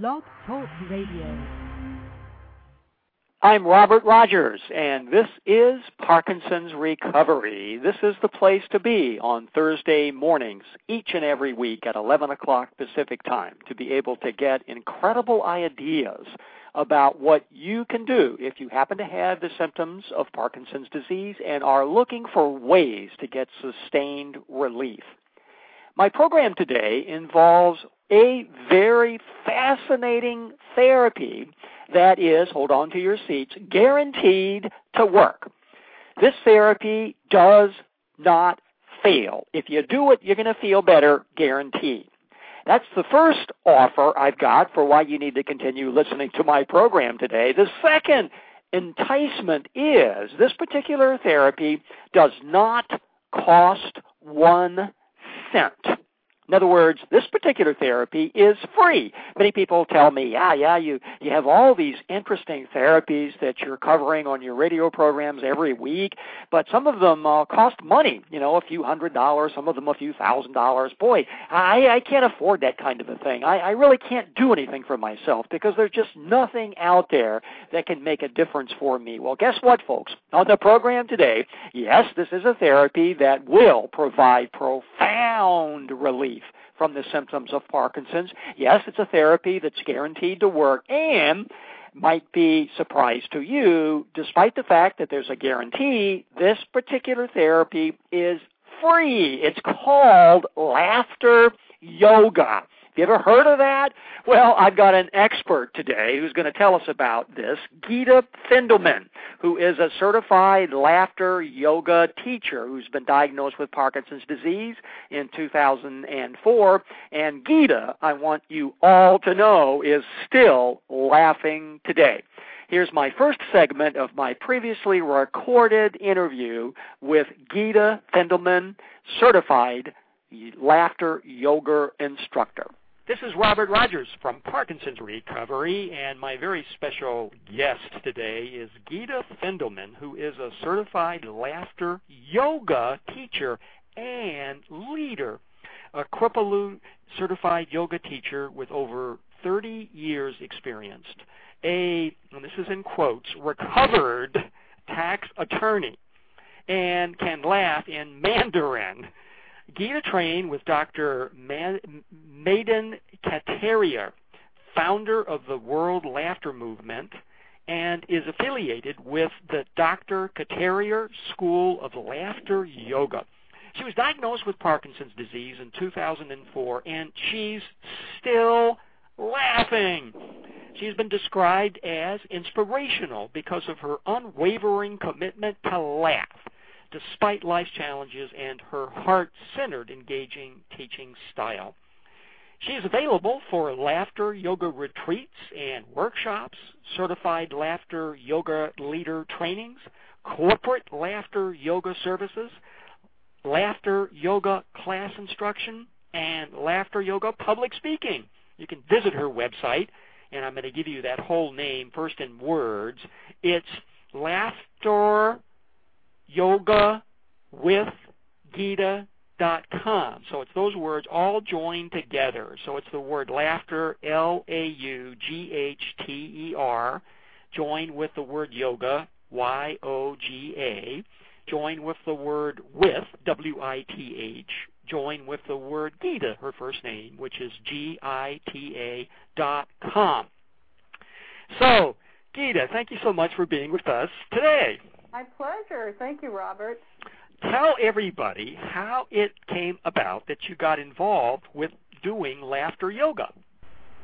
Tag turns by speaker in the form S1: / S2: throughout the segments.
S1: Blog Talk Radio.
S2: I'm Robert Rogers, and this is Parkinson's Recovery. This is the place to be on Thursday mornings, each and every week at 11 o'clock Pacific time, to be able to get incredible ideas about what you can do if you happen to have the symptoms of Parkinson's disease and are looking for ways to get sustained relief. My program today involves a very fascinating therapy that is, hold on to your seats, guaranteed to work. This therapy does not fail. If you do it, you're going to feel better, guaranteed. That's the first offer I've got for why you need to continue listening to my program today. The second enticement is this particular therapy does not cost one cent. In other words, this particular therapy is free. Many people tell me, yeah, yeah, you, you have all these interesting therapies that you're covering on your radio programs every week, but some of them uh, cost money, you know, a few hundred dollars, some of them a few thousand dollars. Boy, I, I can't afford that kind of a thing. I, I really can't do anything for myself because there's just nothing out there that can make a difference for me. Well, guess what, folks? On the program today, yes, this is a therapy that will provide profound relief from the symptoms of Parkinson's. Yes, it's a therapy that's guaranteed to work and might be surprise to you, despite the fact that there's a guarantee, this particular therapy is free. It's called laughter yoga. You ever heard of that? Well, I've got an expert today who's going to tell us about this, Gita Fendelman, who is a certified laughter yoga teacher who's been diagnosed with Parkinson's disease in 2004. And Gita, I want you all to know, is still laughing today. Here's my first segment of my previously recorded interview with Gita Fendelman, certified laughter yoga instructor. This is Robert Rogers from Parkinson's Recovery, and my very special guest today is Gita Fendelman, who is a certified laughter yoga teacher and leader, a Kripalu certified yoga teacher with over 30 years experienced, a, and this is in quotes, recovered tax attorney, and can laugh in Mandarin Gita trained with Dr. Madan Kataria, founder of the World Laughter Movement, and is affiliated with the Dr. Kataria School of Laughter Yoga. She was diagnosed with Parkinson's disease in 2004, and she's still laughing. She's been described as inspirational because of her unwavering commitment to laugh despite life's challenges and her heart centered, engaging teaching style. She is available for laughter yoga retreats and workshops, certified laughter yoga leader trainings, corporate laughter yoga services, laughter yoga class instruction, and laughter yoga public speaking. You can visit her website, and I'm going to give you that whole name first in words. It's laughter yoga with Gita.com. So it's those words all joined together. So it's the word laughter, L A U G H T E R, joined with the word yoga, Y O G A, joined with the word with, W I T H, joined with the word Gita, her first name, which is G I T A dot com. So, Gita, thank you so much for being with us today.
S3: My pleasure. Thank you, Robert.
S2: Tell everybody how it came about that you got involved with doing laughter yoga.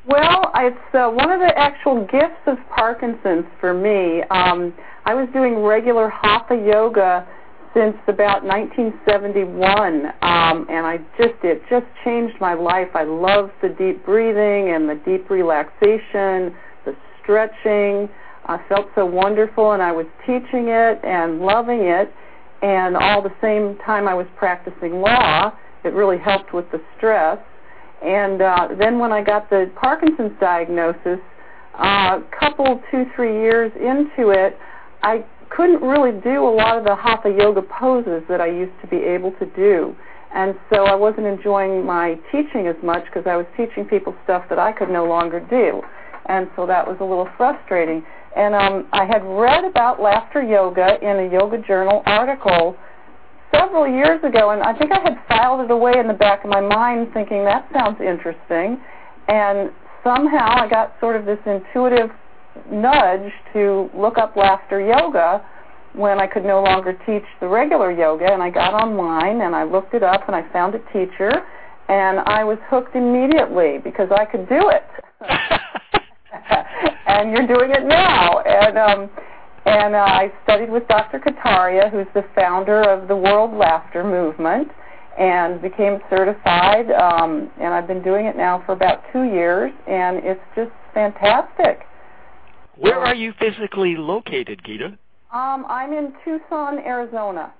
S3: Well, it's uh, one of the actual gifts of Parkinson's for me. Um, I was doing regular hatha yoga since about 1971, um, and I just it just changed my life. I love the deep breathing and the deep relaxation, the stretching. I felt so wonderful, and I was teaching it and loving it. And all the same time I was practicing law, it really helped with the stress. And uh, then when I got the Parkinson's diagnosis, a uh, couple, two, three years into it, I couldn't really do a lot of the hatha yoga poses that I used to be able to do. and so I wasn't enjoying my teaching as much because I was teaching people stuff that I could no longer do, and so that was a little frustrating. And um, I had read about laughter yoga in a Yoga Journal article several years ago, and I think I had filed it away in the back of my mind, thinking that sounds interesting. And somehow I got sort of this intuitive nudge to look up laughter yoga when I could no longer teach the regular yoga, and I got online and I looked it up and I found a teacher, and I was hooked immediately because I could do it. and you're doing it now, and um, and uh, I studied with Dr. Kataria, who's the founder of the World Laughter Movement, and became certified. Um, and I've been doing it now for about two years, and it's just fantastic.
S2: Where are you physically located, Gita?
S3: Um, I'm in Tucson, Arizona.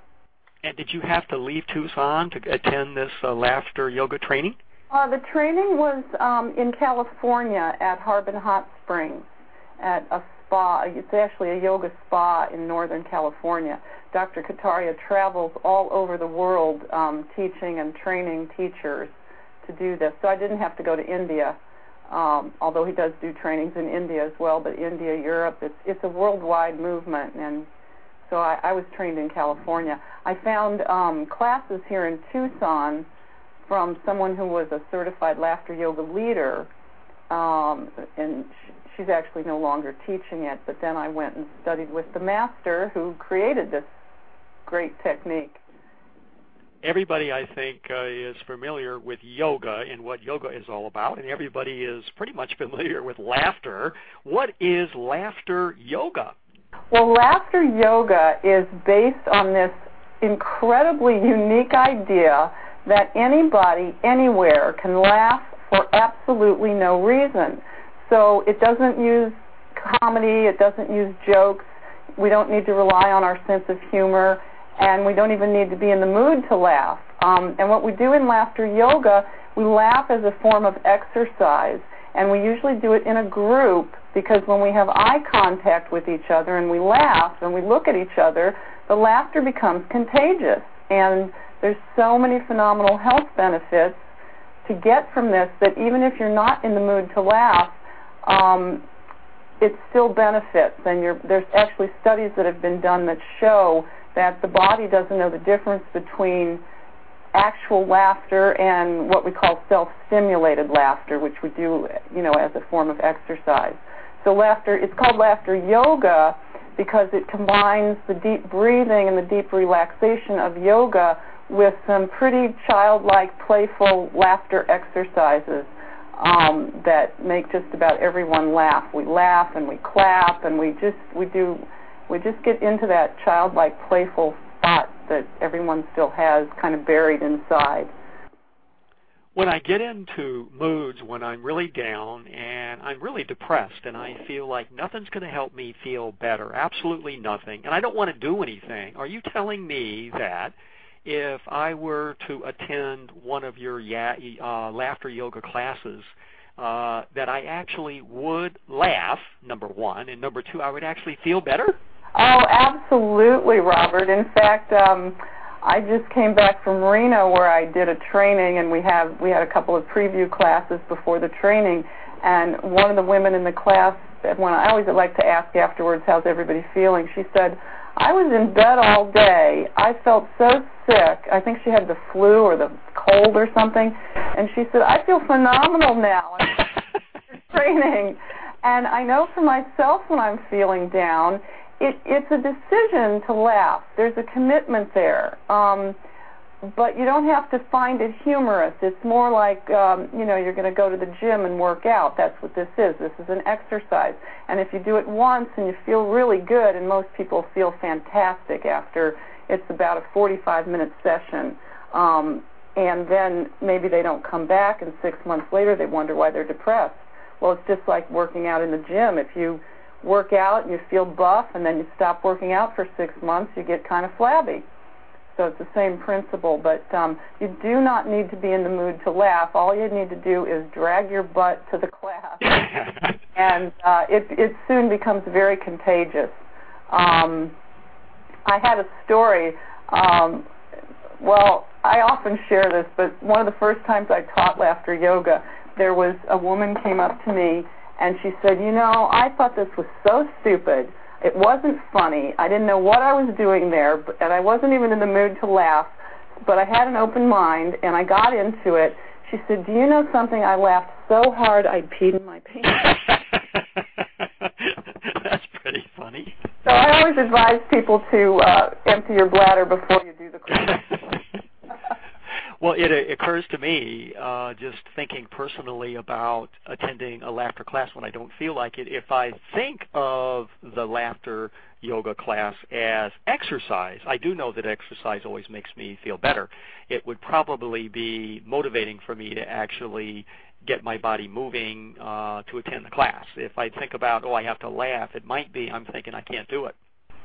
S2: And did you have to leave Tucson to attend this uh, laughter yoga training?
S3: Uh, the training was um, in California at Harbin Hot Springs at a spa. It's actually a yoga spa in Northern California. Dr. Kataria travels all over the world um, teaching and training teachers to do this. So I didn't have to go to India, um, although he does do trainings in India as well. But India, Europe, it's it's a worldwide movement, and so I, I was trained in California. I found um, classes here in Tucson from someone who was a certified laughter yoga leader, um, and she's actually no longer teaching it, but then I went and studied with the master who created this great technique.
S2: Everybody, I think, uh, is familiar with yoga and what yoga is all about, and everybody is pretty much familiar with laughter. What is laughter yoga?
S3: Well, laughter yoga is based on this incredibly unique idea that anybody, anywhere, can laugh for absolutely no reason. So it doesn't use comedy, it doesn't use jokes. We don't need to rely on our sense of humor, and we don't even need to be in the mood to laugh. Um, and what we do in laughter yoga, we laugh as a form of exercise, and we usually do it in a group because when we have eye contact with each other and we laugh and we look at each other, the laughter becomes contagious. And there's so many phenomenal health benefits to get from this that even if you're not in the mood to laugh, um, it still benefits. And there's actually studies that have been done that show that the body doesn't know the difference between actual laughter and what we call self-stimulated laughter, which we do, you know, as a form of exercise. So laughter, it's called laughter yoga because it combines the deep breathing and the deep relaxation of yoga with some pretty childlike, playful laughter exercises um, that make just about everyone laugh. We laugh and we clap and we just we do we just get into that childlike, playful spot that everyone still has kind of buried inside.
S2: When I get into moods when I'm really down and I'm really depressed and I feel like nothing's going to help me feel better, absolutely nothing, and I don't want to do anything, are you telling me that if I were to attend one of your uh, laughter yoga classes, uh, that I actually would laugh, number one, and number two, I would actually feel better?
S3: Oh, absolutely, Robert. In fact, um, I just came back from Reno where I did a training, and we have we had a couple of preview classes before the training. And one of the women in the class, when I always like to ask afterwards, how's everybody feeling? She said, I was in bed all day. I felt so sick. I think she had the flu or the cold or something. And she said, I feel phenomenal now. training. And I know for myself when I'm feeling down, it, it's a decision to laugh. There's a commitment there. Um, but you don't have to find it humorous. It's more like, um, you know, you're going to go to the gym and work out. That's what this is. This is an exercise. And if you do it once and you feel really good, and most people feel fantastic after it's about a 45 minute session, um, and then maybe they don't come back, and six months later they wonder why they're depressed. Well, it's just like working out in the gym. If you work out and you feel buff, and then you stop working out for six months, you get kind of flabby. So it's the same principle, but um, you do not need to be in the mood to laugh. All you need to do is drag your butt to the class, and uh, it it soon becomes very contagious. I had a story. Um, well, I often share this, but one of the first times I taught laughter yoga, there was a woman came up to me and she said, "You know, I thought this was so stupid. It wasn't funny. I didn't know what I was doing there, but, and I wasn't even in the mood to laugh, but I had an open mind and I got into it." She said, "Do you know something? I laughed so hard I peed in my pants."
S2: pretty funny.
S3: So I always advise people to uh, empty your bladder before you do the class.
S2: well, it, it occurs to me, uh, just thinking personally about attending a laughter class when I don't feel like it, if I think of the laughter yoga class as exercise, I do know that exercise always makes me feel better. It would probably be motivating for me to actually get my body moving uh, to attend the class. If I think about, oh, I have to laugh, it might be I'm thinking I can't do it.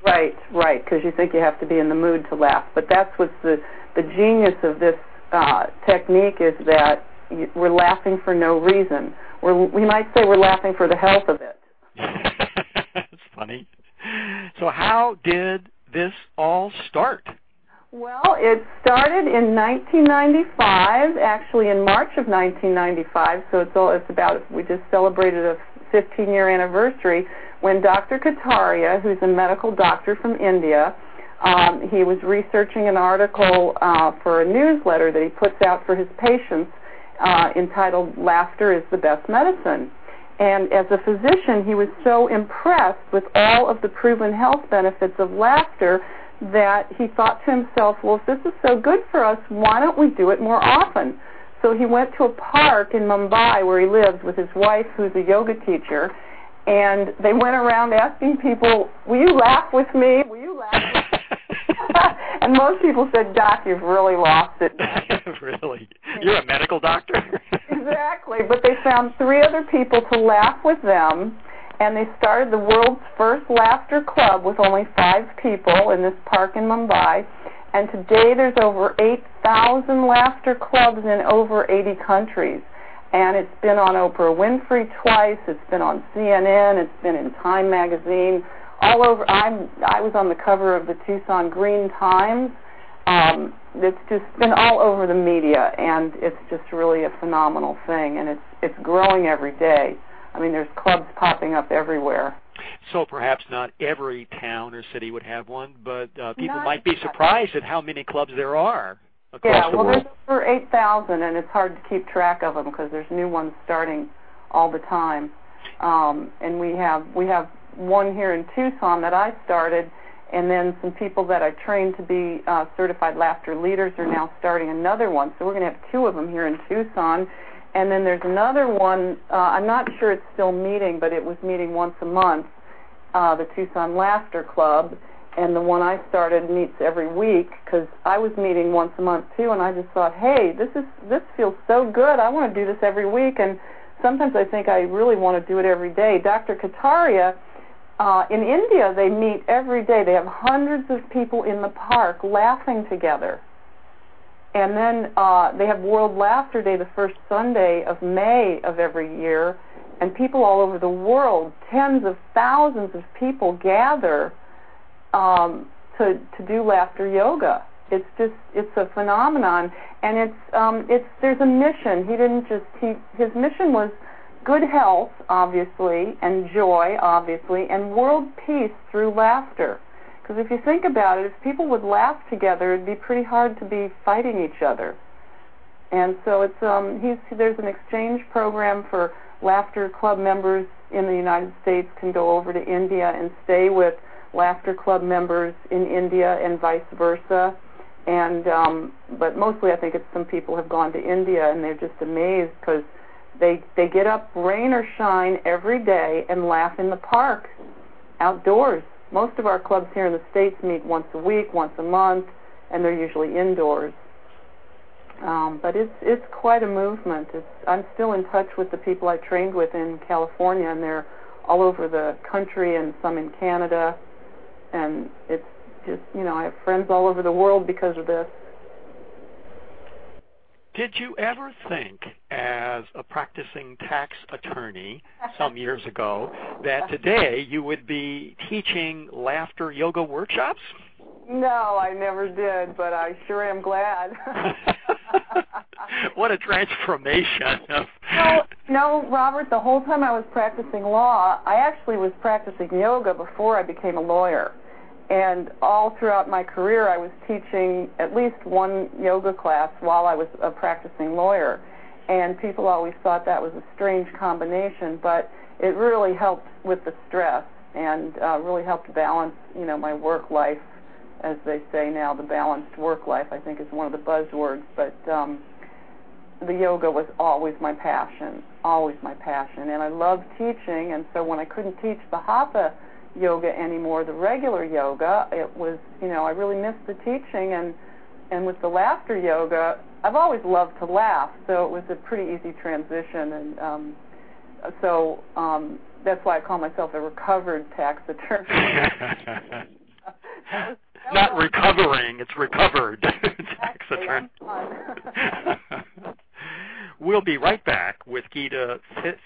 S3: Right, right, because you think you have to be in the mood to laugh. But that's what's the the genius of this uh, technique is that we're laughing for no reason. We're, we might say we're laughing for the health of it.
S2: That's funny. So how did this all start?
S3: Well, it started in 1995, actually in March of 1995. So it's all it's about. We just celebrated a 15-year anniversary when Dr. Kataria, who's a medical doctor from India, um, he was researching an article uh, for a newsletter that he puts out for his patients uh, entitled "Laughter is the Best Medicine." And as a physician, he was so impressed with all of the proven health benefits of laughter that he thought to himself, well, if this is so good for us, why don't we do it more often? So he went to a park in Mumbai where he lives with his wife, who's a yoga teacher, and they went around asking people, will you laugh with me? Will you laugh with me? and most people said, Doc, you've really lost it.
S2: really? You're a medical doctor?
S3: exactly. But they found three other people to laugh with them and they started the world's first laughter club with only five people in this park in Mumbai. And today there's over 8,000 laughter clubs in over 80 countries. And it's been on Oprah Winfrey twice. It's been on CNN. It's been in Time magazine. All over. I'm. I was on the cover of the Tucson Green Times. Um, it's just been all over the media, and it's just really a phenomenal thing. And it's it's growing every day. I mean, there's clubs popping up everywhere.
S2: So perhaps not every town or city would have one, but uh, people might be surprised at how many clubs there are across
S3: yeah,
S2: the
S3: well,
S2: world.
S3: there's over 8,000, and it's hard to keep track of them because there's new ones starting all the time. Um, and we have we have one here in Tucson that I started, and then some people that I trained to be uh, certified laughter leaders are now starting another one. So we're going to have two of them here in Tucson then there's another one, uh, I'm not sure it's still meeting, but it was meeting once a month, uh, the Tucson Laughter Club. And the one I started meets every week because I was meeting once a month too, and I just thought, hey, this is this feels so good. I want to do this every week, and sometimes I think I really want to do it every day. Dr. Kataria, uh, in India, they meet every day. They have hundreds of people in the park laughing together and then uh, they have World Laughter Day the first Sunday of May of every year, and people all over the world, tens of thousands of people gather um, to to do laughter yoga. It's just it's a phenomenon, and it's um, it's there's a mission. He didn't just he his mission was good health, obviously, and joy, obviously, and world peace through laughter. Because if you think about it, if people would laugh together, it'd be pretty hard to be fighting each other. And so it's um, he's there's an exchange program for laughter club members in the United States can go over to India and stay with laughter club members in India and vice versa. And um, but mostly I think it's some people have gone to India and they're just amazed because they they get up rain or shine every day and laugh in the park outdoors most of our clubs here in the States meet once a week, once a month, and they're usually indoors. Um, but it's it's quite a movement. It's I'm still in touch with the people I trained with in California, and they're all over the country and some in Canada, and it's just you know I have friends all over the world because of this.
S2: Did you ever think, as a practicing tax attorney some years ago, that today you would be teaching laughter yoga workshops?
S3: No, I never did, but I sure am glad.
S2: what a transformation
S3: no, no, Robert, the whole time I was practicing law, I actually was practicing yoga before I became a lawyer. And all throughout my career, I was teaching at least one yoga class while I was a practicing lawyer. And people always thought that was a strange combination, but it really helped with the stress and uh, really helped balance, you know, my work life, as they say now, the balanced work life. I think is one of the buzzwords, but um, the yoga was always my passion, always my passion, and I loved teaching. And so when I couldn't teach the hatha yoga anymore, the regular yoga, it was, you know, I really missed the teaching. And and with the laughter yoga, I've always loved to laugh, so it was a pretty easy transition. And um, so um, that's why I call myself a recovered taxidermist.
S2: Not recovering, it's recovered tax attorney. we'll be right back with Gita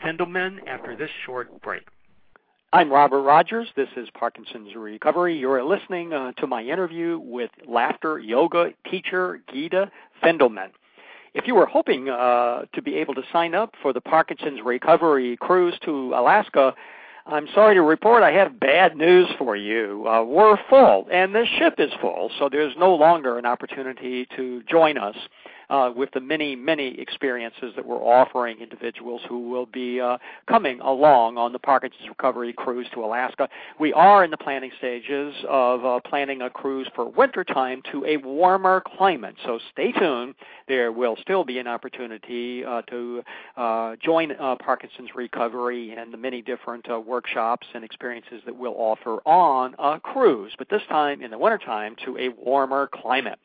S2: Fendelman after this short break. I'm Robert Rogers. This is Parkinson's Recovery. You're listening uh, to my interview with laughter yoga teacher Gita Fendelman. If you were hoping uh, to be able to sign up for the Parkinson's Recovery cruise to Alaska, I'm sorry to report I have bad news for you. Uh, we're full, and the ship is full, so there's no longer an opportunity to join us uh, with the many, many experiences that we're offering individuals who will be uh, coming along on the Parkinson's Recovery Cruise to Alaska. We are in the planning stages of uh, planning a cruise for wintertime to a warmer climate, so stay tuned. There will still be an opportunity uh, to uh, join uh, Parkinson's Recovery and the many different workshops and experiences that we'll offer on a cruise, but this time in the wintertime to a warmer climate.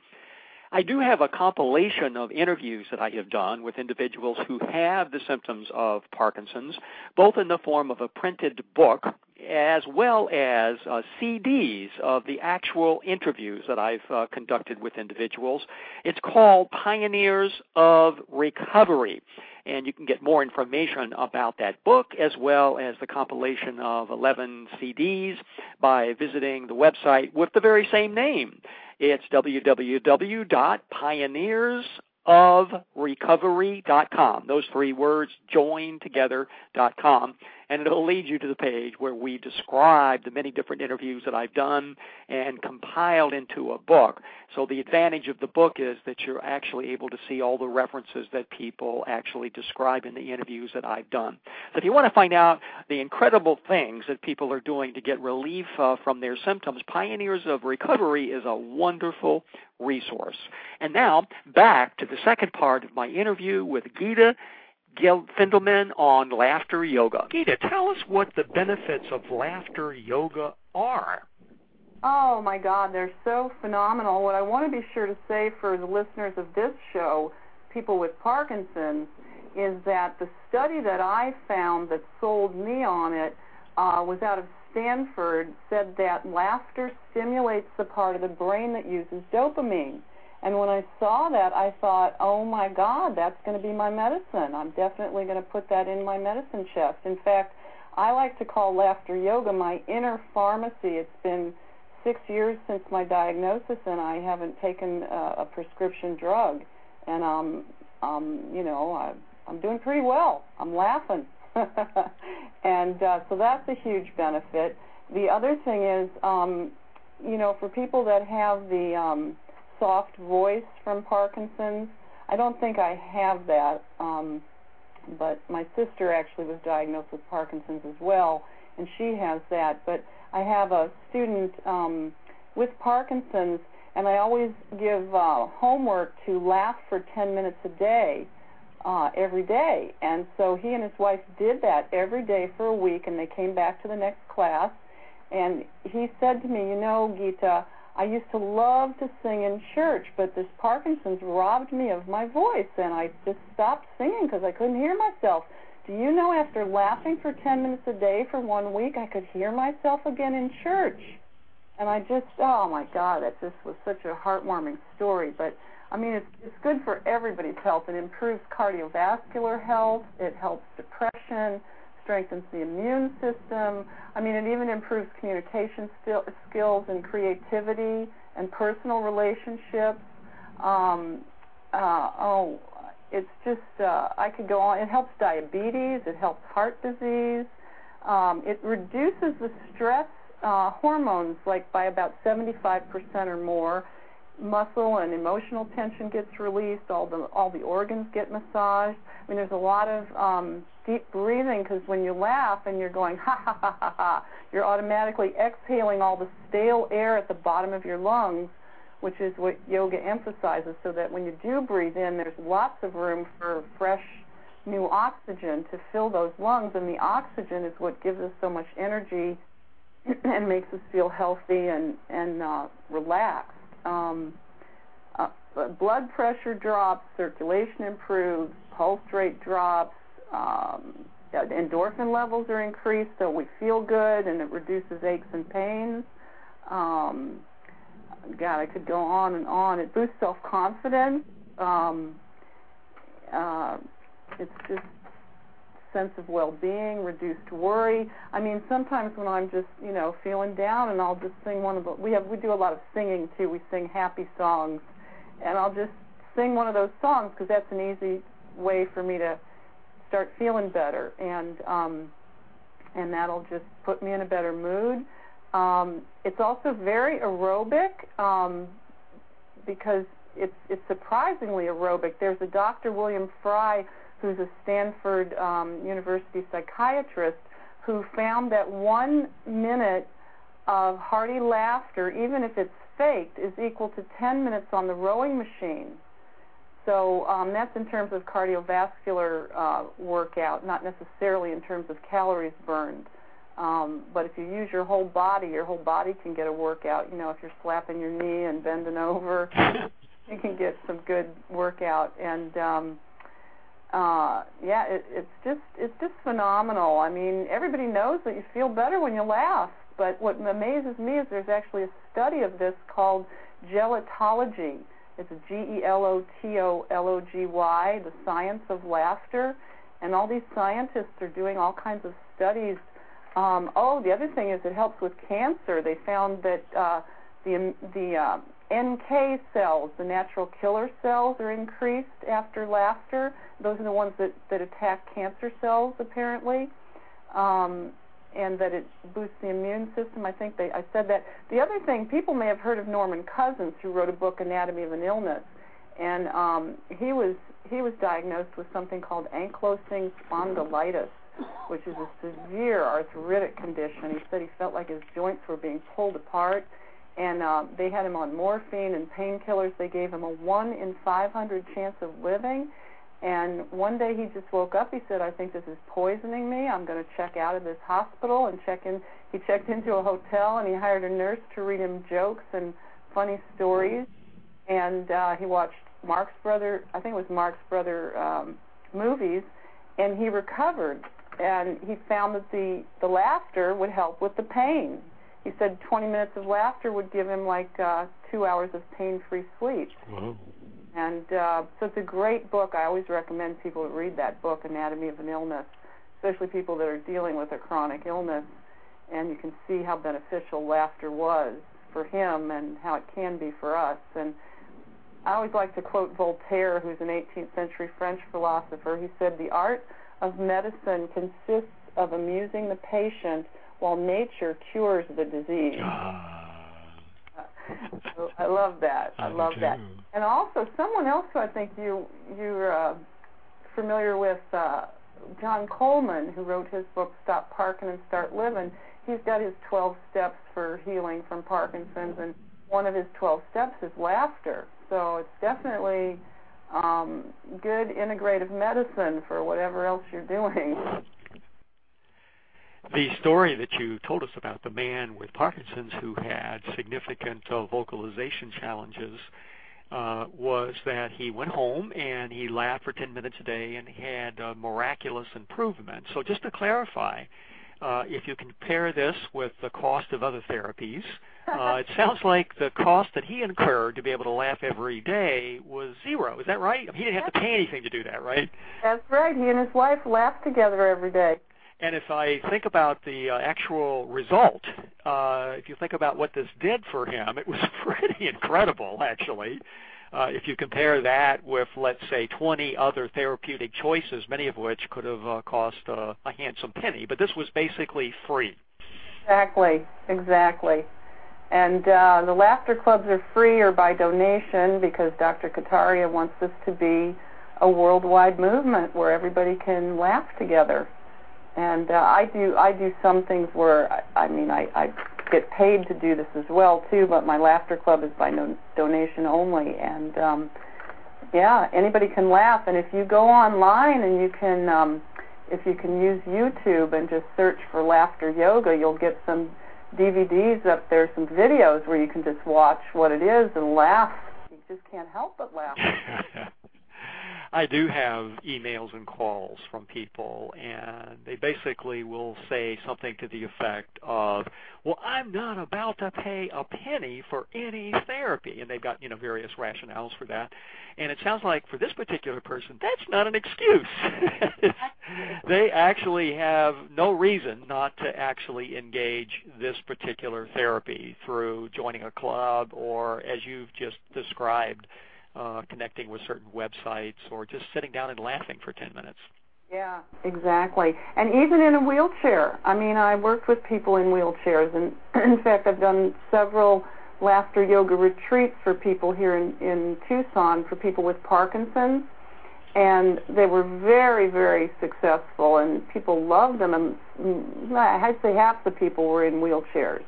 S2: I do have a compilation of interviews that I have done with individuals who have the symptoms of Parkinson's, both in the form of a printed book as well as uh, CDs of the actual interviews that I've uh, conducted with individuals. It's called Pioneers of Recovery. And you can get more information about that book as well as the compilation of 11 CDs by visiting the website with the very same name. It's www.pioneersofrecovery.com. Those three words joined together.com and it'll lead you to the page where we describe the many different interviews that I've done and compiled into a book. So the advantage of the book is that you're actually able to see all the references that people actually describe in the interviews that I've done. So if you want to find out the incredible things that people are doing to get relief uh, from their symptoms, Pioneers of Recovery is a wonderful resource. And now back to the second part of my interview with Gita Gil Fendelman on laughter yoga. Gita, tell us what the benefits of laughter yoga are.
S3: Oh my God, they're so phenomenal. What I want to be sure to say for the listeners of this show, people with Parkinson's, is that the study that I found that sold me on it uh, was out of Stanford, said that laughter stimulates the part of the brain that uses dopamine. And when I saw that, I thought, oh my God, that's going to be my medicine. I'm definitely going to put that in my medicine chest. In fact, I like to call laughter yoga my inner pharmacy. It's been six years since my diagnosis, and I haven't taken uh, a prescription drug. And um, um, you know, I, I'm doing pretty well. I'm laughing, and uh, so that's a huge benefit. The other thing is, um, you know, for people that have the um, soft voice from Parkinson's. I don't think I have that, um, but my sister actually was diagnosed with Parkinson's as well, and she has that. But I have a student um, with Parkinson's, and I always give uh, homework to laugh for 10 minutes a day. Uh, every day. And so he and his wife did that every day for a week, and they came back to the next class. And he said to me, You know, Gita, I used to love to sing in church, but this Parkinson's robbed me of my voice, and I just stopped singing because I couldn't hear myself. Do you know, after laughing for 10 minutes a day for one week, I could hear myself again in church? And I just, oh my God, that just was such a heartwarming story. But I mean, it's, it's good for everybody's health. It improves cardiovascular health, it helps depression, strengthens the immune system. I mean, it even improves communication skills and creativity and personal relationships. Um, uh, oh, it's just uh, I could go on. It helps diabetes. It helps heart disease. Um, it reduces the stress uh, hormones like by about 75% or more. Muscle and emotional tension gets released. All the all the organs get massaged. I mean, there's a lot of um, deep breathing because when you laugh and you're going ha ha ha ha ha, you're automatically exhaling all the stale air at the bottom of your lungs, which is what yoga emphasizes. So that when you do breathe in, there's lots of room for fresh new oxygen to fill those lungs, and the oxygen is what gives us so much energy and makes us feel healthy and and uh, relaxed. Um, uh, blood pressure drops, circulation improves, pulse rate drops, um, endorphin levels are increased, so we feel good, and it reduces aches and pains. Um, God, I could go on and on. It boosts self confidence. Um, uh, it's just sense of well-being, reduced worry. I mean, sometimes when I'm just, you know, feeling down, and I'll just sing one of the. We have we do a lot of singing too. We sing happy songs, and I'll just sing one of those songs because that's an easy way for me to start feeling better, and um, and that'll just put me in a better mood. Um, it's also very aerobic um, because it's it's surprisingly aerobic. There's a Dr. William Fry who's a Stanford um, University psychiatrist, who found that one minute of hearty laughter, even if it's faked, is equal to 10 minutes on the rowing machine. So um, that's in terms of cardiovascular uh, workout, not necessarily in terms of calories burned. Um, but if you use your whole body, your whole body can get a workout. You know, if you're slapping your knee and bending over, you can get some good workout. And um, uh, yeah, it, it's just it's just phenomenal. I mean, everybody knows that you feel better when you laugh. But what amazes me is there's actually a study of this called gelotology. It's G-E-L-O-T-O-L-O-G-Y, the science of laughter. And all these scientists are doing all kinds of studies. Um, oh, the other thing is it helps with cancer. They found that uh, the the uh, NK cells, the natural killer cells, are increased after laughter. Those are the ones that, that attack cancer cells, apparently, um, and that it boosts the immune system. I think they, I said that. The other thing, people may have heard of Norman Cousins, who wrote a book, Anatomy of an Illness, and um, he was he was diagnosed with something called ankylosing spondylitis, which is a severe arthritic condition. He said he felt like his joints were being pulled apart and uh, they had him on morphine and painkillers. They gave him a one in 500 chance of living. And one day he just woke up. He said, "I think this is poisoning me. I'm going to check out of this hospital and check in." He checked into a hotel and he hired a nurse to read him jokes and funny stories. And uh, he watched Marx Brother, I think it was Marx Brother um, movies, and he recovered. And he found that the the laughter would help with the pain he said 20 minutes of laughter would give him like uh, two hours of pain-free sleep.
S4: Wow.
S3: And uh, so it's a great book. I always recommend people to read that book, Anatomy of an Illness, especially people that are dealing with a chronic illness. And you can see how beneficial laughter was for him and how it can be for us. And I always like to quote Voltaire, who's an 18th century French philosopher. He said, The art of medicine consists of amusing the patient while nature cures the disease.
S4: Ah.
S3: I love that. I,
S4: I
S3: love that. And also, someone else who I think you you're uh, familiar with, uh, John Coleman, who wrote his book "Stop Parking and Start Living." He's got his 12 steps for healing from Parkinson's, and one of his 12 steps is laughter. So it's definitely um, good integrative medicine for whatever else you're doing.
S2: The story that you told us about the man with Parkinson's who had significant uh, vocalization challenges uh, was that he went home and he laughed for 10 minutes a day and had uh, miraculous improvement. So just to clarify, uh, if you compare this with the cost of other therapies, uh, it sounds like the cost that he incurred to be able to laugh every day was zero. Is that right? I mean, he didn't have to pay anything to do that, right?
S3: That's right. He and his wife laughed together every day.
S2: And if I think about the uh, actual result, uh, if you think about what this did for him, it was pretty incredible, actually. Uh, if you compare that with, let's say, 20 other therapeutic choices, many of which could have cost a handsome penny, but this was basically free.
S3: Exactly, exactly. And the laughter clubs are free or by donation because Dr. Kataria wants this to be a worldwide movement where everybody can laugh together. And uh, I do I do some things where I, I mean I, I get paid to do this as well too, but my laughter club is by no, donation only. And um, yeah, anybody can laugh. And if you go online and you can um, if you can use YouTube and just search for laughter yoga, you'll get some DVDs up there, some videos where you can just watch what it is and laugh. You just can't help but laugh.
S2: I do have emails and calls from people, and they basically will say something to the effect of, "Well, I'm not about to pay a penny for any therapy," and they've got you know various rationales for that. And it sounds like for this particular person, that's not an excuse. they actually have no reason not to actually engage this particular therapy through joining a club or, as you've just described connecting with certain websites or just sitting down and laughing for 10 minutes.
S3: Yeah, exactly. And even in a wheelchair. I mean, I worked with people in wheelchairs, and in fact, I've done several laughter yoga retreats for people here in, in Tucson for people with Parkinson's. And they were very, very successful, and people loved them. And mm, I'd say half the people were in wheelchairs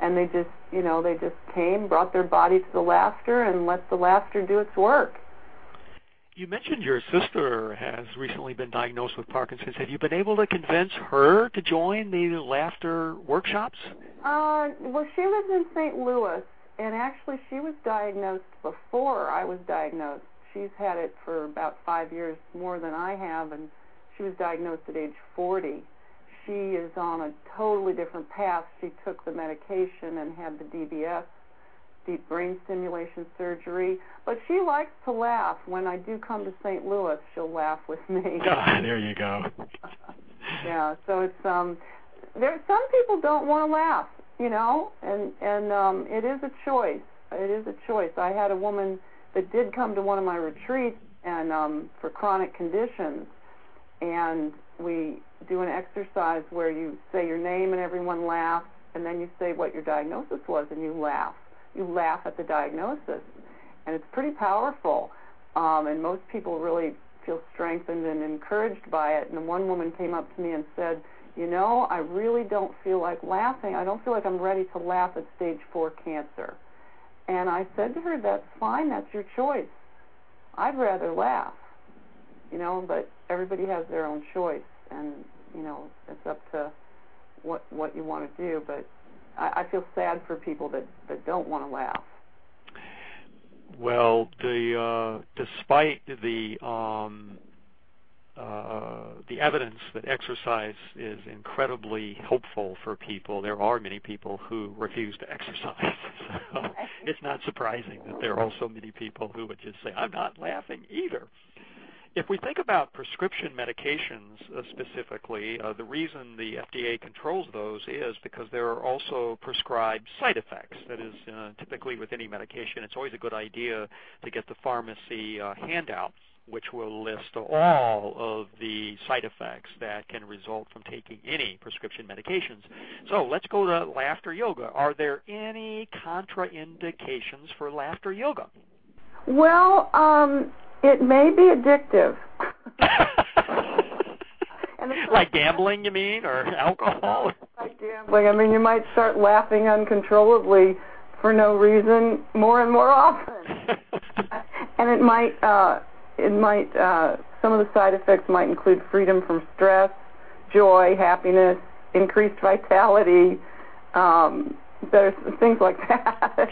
S3: and they just you know they just came brought their body to the laughter and let the laughter do its work
S2: you mentioned your sister has recently been diagnosed with Parkinson's. Have you been able to convince her to join the laughter workshops?
S3: Uh, well, she lives in St. Louis, and actually, she was diagnosed before I was diagnosed. She's had it for about five years more than I have, and she was diagnosed at age 40 she is on a totally different path. She took the medication and had the DBS, deep brain stimulation surgery. But she likes to laugh. When I do come to St. Louis, she'll laugh with me.
S2: Ah, there you go.
S3: yeah, so it's um there some people don't want to laugh, you know, and and um it is a choice. It is a choice. I had a woman that did come to one of my retreats and um for chronic conditions and we do an exercise where you say your name and everyone laughs, and then you say what your diagnosis was, and you laugh. You laugh at the diagnosis, and it's pretty powerful. Um, and most people really feel strengthened and encouraged by it. And one woman came up to me and said, "You know, I really don't feel like laughing. I don't feel like I'm ready to laugh at stage four cancer." And I said to her, "That's fine. That's your choice. I'd rather laugh." You know, but everybody has their own choice and you know it's up to what what you want to do. But I, I feel sad for people that that don't want to laugh.
S2: Well, the uh, despite the um, uh, the evidence that exercise is incredibly helpful for people, there are many people who refuse to exercise. so it's not surprising that there are also many people who would just say, "I'm not laughing either." If we think about prescription medications uh, specifically, uh, the reason the FDA controls those is because there are also prescribed side effects. That is, uh, typically with any medication, it's always a good idea to get the pharmacy handout which will list all of the side effects that can result from taking any prescription medications. So let's go to laughter yoga. Are there any contraindications for laughter yoga?
S3: Well, um, it may be addictive.
S2: like gambling, you mean, or alcohol?
S3: Like gambling. I mean, you might start laughing uncontrollably for no reason more and more often. and it might, uh, it might, uh, some of the side effects might include freedom from stress, joy, happiness, increased vitality, um, there's things like that.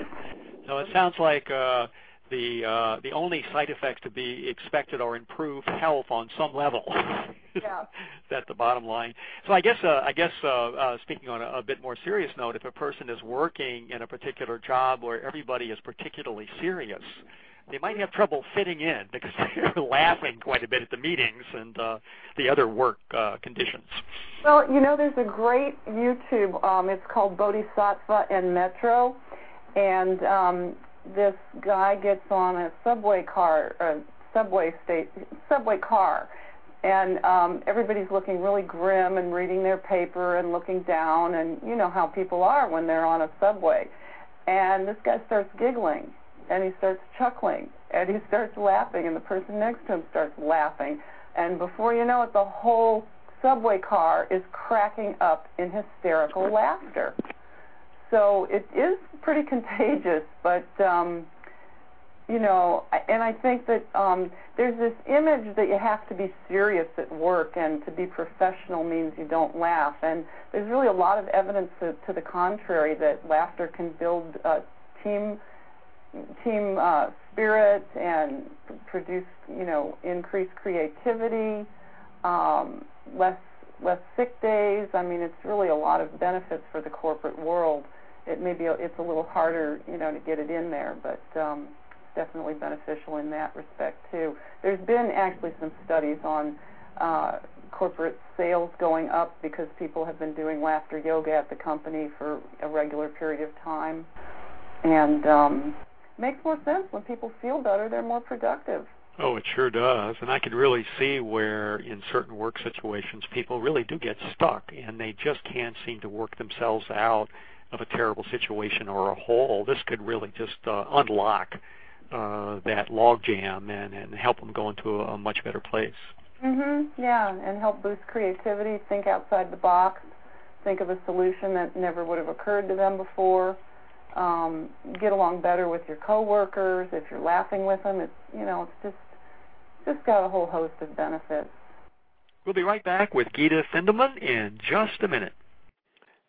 S2: so it sounds like uh, the uh, the only side effects to be expected are improved health on some level.
S3: yeah.
S2: That's the bottom line. So I guess uh, I guess uh, speaking on a, a bit more serious note, if a person is working in a particular job where everybody is particularly serious, they might have trouble fitting in because they're laughing quite a bit at the meetings and uh, the other work uh, conditions.
S3: Well, you know, there's a great YouTube. Um, it's called Bodhisattva and Metro, and um, this guy gets on a subway car, a subway state, subway car, and um, everybody's looking really grim and reading their paper and looking down, and you know how people are when they're on a subway. And this guy starts giggling, and he starts chuckling, and he starts laughing, and the person next to him starts laughing, and before you know it, the whole subway car is cracking up in hysterical laughter. So it is pretty contagious, but um, you know, and I think that um, there's this image that you have to be serious at work, and to be professional means you don't laugh. And there's really a lot of evidence to, the contrary that laughter can build uh, team team uh, spirit and produce, you know, increased creativity, um, less less sick days. I mean, it's really a lot of benefits for the corporate world. It may be a, it's a little harder, you know, to get it in there, but um, definitely beneficial in that respect too. There's been actually some studies on uh, corporate sales going up because people have been doing laughter yoga at the company for a regular period of time, and um, makes more sense when people feel better, they're more productive.
S2: Oh, it sure does. And I could really see where in certain work situations people really do get stuck and they just can't seem to work themselves out of a terrible situation or a hole. This could really just uh, unlock uh, that log jam and, help them go into a, much better place.
S3: Mhm. Yeah, and help boost creativity, think outside the box, think of a solution that never would have occurred to them before. Um, get along better with your coworkers if you're laughing with them. It's you know, it's just just got a whole host of benefits.
S2: We'll be right back with Gita Fendelman in just a minute.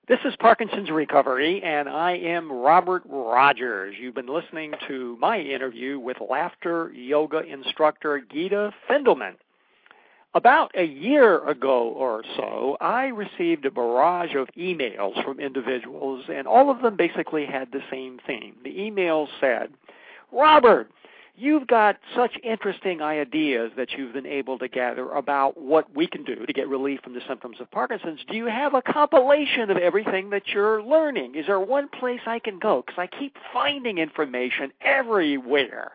S2: This is Parkinson's Recovery, and I am Robert Rogers. You've been listening to my interview with laughter yoga instructor Gita Fendelman. About a year ago or so, I received a barrage of emails from individuals, and all of them basically had the same theme. The emails said, Robert, you've got such interesting ideas that you've been able to gather about what we can do to get relief from the symptoms of Parkinson's. Do you have a compilation of everything that you're learning? Is there one place I can go? Because I keep finding information everywhere.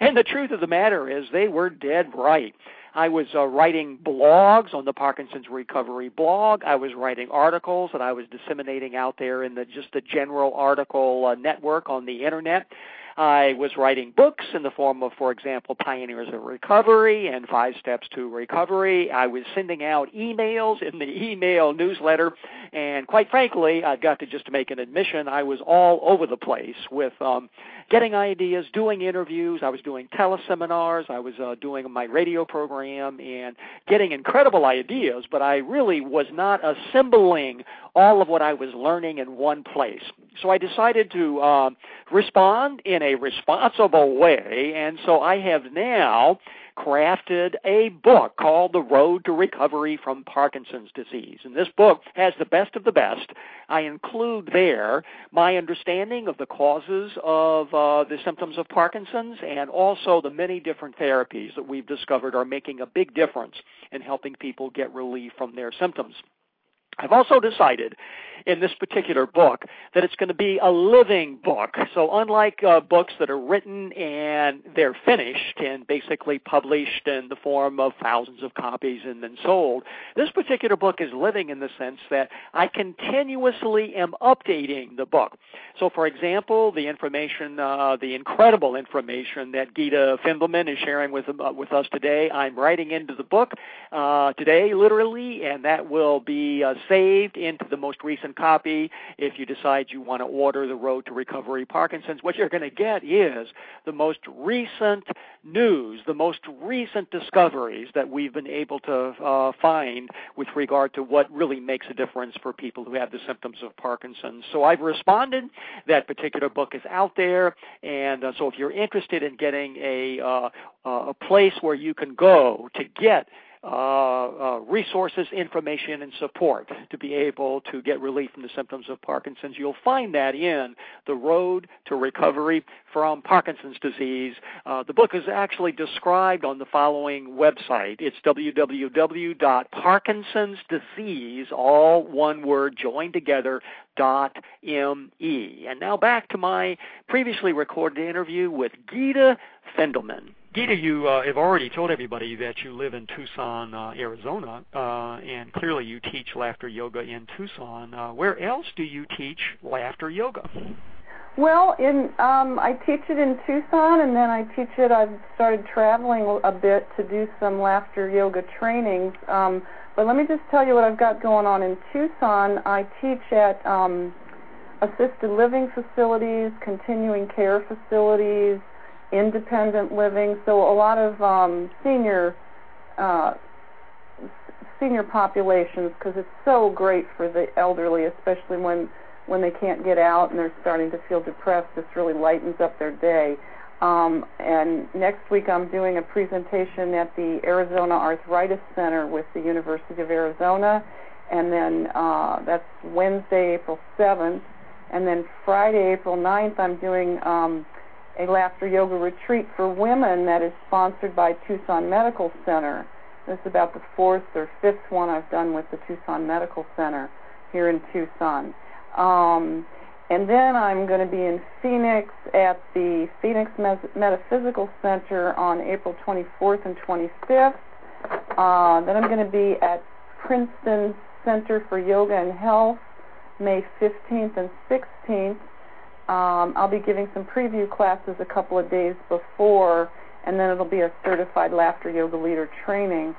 S2: And the truth of the matter is, they were dead right. I was uh, writing blogs on the Parkinson's Recovery blog. I was writing articles that I was disseminating out there in the just the general article uh, network on the internet. I was writing books in the form of, for example, Pioneers of Recovery and Five Steps to Recovery. I was sending out emails in the email newsletter, and quite frankly, I've got to just make an admission, I was all over the place with um, getting ideas, doing interviews. I was doing teleseminars. I was uh, doing my radio program and getting incredible ideas, but I really was not assembling all of what I was learning in one place. So I decided to um, respond in a responsible way, and so I have now crafted a book called The Road to Recovery from Parkinson's Disease. And this book has the best of the best. I include there my understanding of the causes of uh, the symptoms of Parkinson's and also the many different therapies that we've discovered are making a big difference in helping people get relief from their symptoms. I've also decided in this particular book that it's going to be a living book. So unlike uh, books that are written and they're finished and basically published in the form of thousands of copies and then sold, this particular book is living in the sense that I continuously am updating the book. So for example, the information, uh, the incredible information that Gita Fendelman is sharing with, uh, with us today, I'm writing into the book uh, today, literally, and that will be uh, saved into the most recent copy. If you decide you want to order The Road to Recovery Parkinson's, what you're going to get is the most recent news, the most recent discoveries that we've been able to uh, find with regard to what really makes a difference for people who have the symptoms of Parkinson's. So I've responded. That particular book is out there, and uh, so if you're interested in getting a uh, a place where you can go to get uh, uh, resources, information, and support to be able to get relief from the symptoms of Parkinson's. You'll find that in The Road to Recovery from Parkinson's Disease. Uh, the book is actually described on the following website. It's www.parkinsonsdisease, all one word joined together, dot me. And now back to my previously recorded interview with Gita Fendelman. Gita, you uh, have already told everybody that you live in Tucson, uh, Arizona, uh, and clearly you teach laughter yoga in Tucson. Uh, where else do you teach laughter yoga?
S3: Well, in um, I teach it in Tucson, and then I teach it. I've started traveling a bit to do some laughter yoga trainings. Um, but let me just tell you what I've got going on in Tucson. I teach at um, assisted living facilities, continuing care facilities independent living, so a lot of um, senior uh, senior populations because it's so great for the elderly, especially when when they can't get out and they're starting to feel depressed. This really lightens up their day. Um, and next week I'm doing a presentation at the Arizona Arthritis Center with the University of Arizona, and then uh, that's Wednesday, April 7th, and then Friday, April 9th, I'm doing um, a laughter yoga retreat for women that is sponsored by Tucson Medical Center. This is about the fourth or fifth one I've done with the Tucson Medical Center here in Tucson. Um, and then I'm going to be in Phoenix at the Phoenix Metaphysical Center on April 24th and 25th. Uh, then I'm going to be at Princeton Center for Yoga and Health May 15th and 16th. Um, I'll be giving some preview classes a couple of days before, and then it'll be a certified laughter yoga leader training.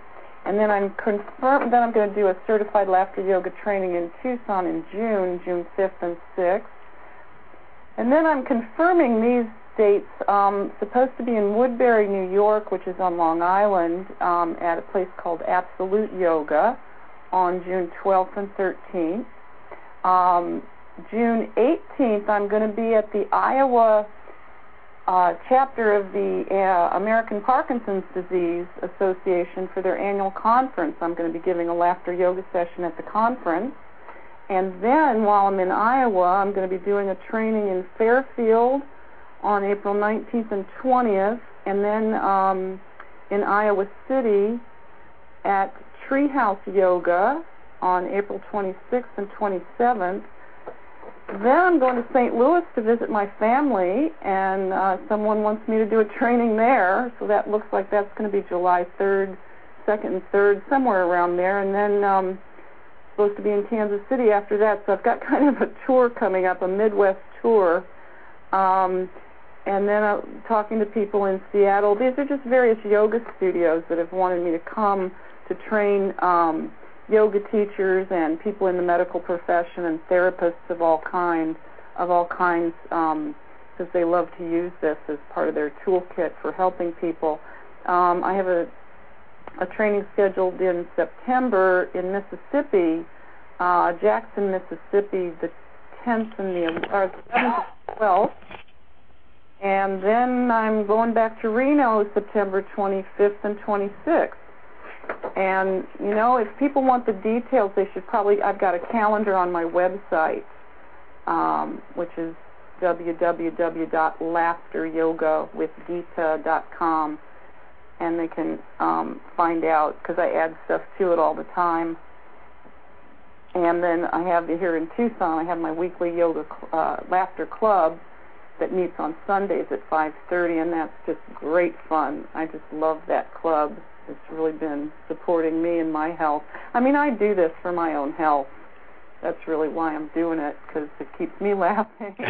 S3: And then I'm confirmed. Then I'm going to do a certified laughter yoga training in Tucson in June, June 5th and 6th. And then I'm confirming these dates. Um, supposed to be in Woodbury, New York, which is on Long Island, um, at a place called Absolute Yoga on June 12th and 13th. Um, June 18th, I'm going to be at the Iowa uh, chapter of the uh, American Parkinson's Disease Association for their annual conference. I'm going to be giving a laughter yoga session at the conference. And then while I'm in Iowa, I'm going to be doing a training in Fairfield on April 19th and 20th, and then um, in Iowa City at Treehouse Yoga on April 26th and 27th then I'm going to St. Louis to visit my family, and uh, someone wants me to do a training there. So that looks like that's going to be July 3rd, 2nd, and 3rd, somewhere around there. And then um, supposed to be in Kansas City after that. So I've got kind of a tour coming up, a Midwest tour. Um, and then uh, talking to people in Seattle. These are just various yoga studios that have wanted me to come to train. Um, yoga teachers and people in the medical profession and therapists of all kinds of all kinds um, because they love to use this as part of their toolkit for helping people. Um, I have a a training scheduled in September in Mississippi, uh, Jackson, Mississippi, the 10th and the 11th and 12th. And then I'm going back to Reno September 25th and 26th. And you know, if people want the details, they should probably. I've got a calendar on my website, um, which is www.laughteryogawithgita.com, and they can um, find out because I add stuff to it all the time. And then I have here in Tucson, I have my weekly yoga uh, laughter club that meets on Sundays at 5:30, and that's just great fun. I just love that club it's really been supporting me and my health. I mean, I do this for my own health. That's really why I'm doing it because it keeps me laughing.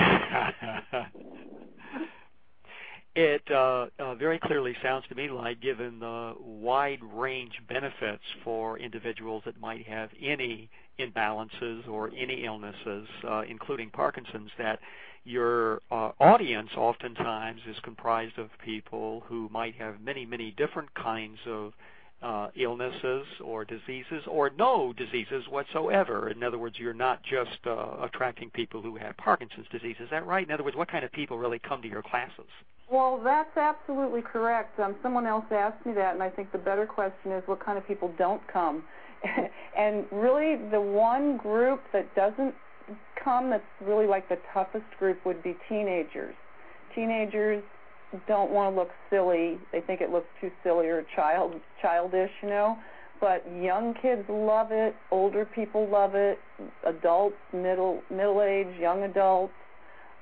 S2: it uh, uh, very clearly sounds to me like, given the wide range benefits for individuals that might have any imbalances or any illnesses, uh, including Parkinson's, that your uh, audience oftentimes is comprised of people who might have many, many different kinds of uh, illnesses or diseases or no diseases whatsoever. In other words, you're not just uh, attracting people who have Parkinson's disease. Is that right? In other words, what kind of people really come to your classes?
S3: Well, that's absolutely correct. Um, someone else asked me that, and I think the better question is what kind of people don't come. and really, the one group that doesn't come that's really like the toughest group would be teenagers. Teenagers don't want to look silly. They think it looks too silly or child childish, you know. But young kids love it. Older people love it. Adults, middle middle age, young adults,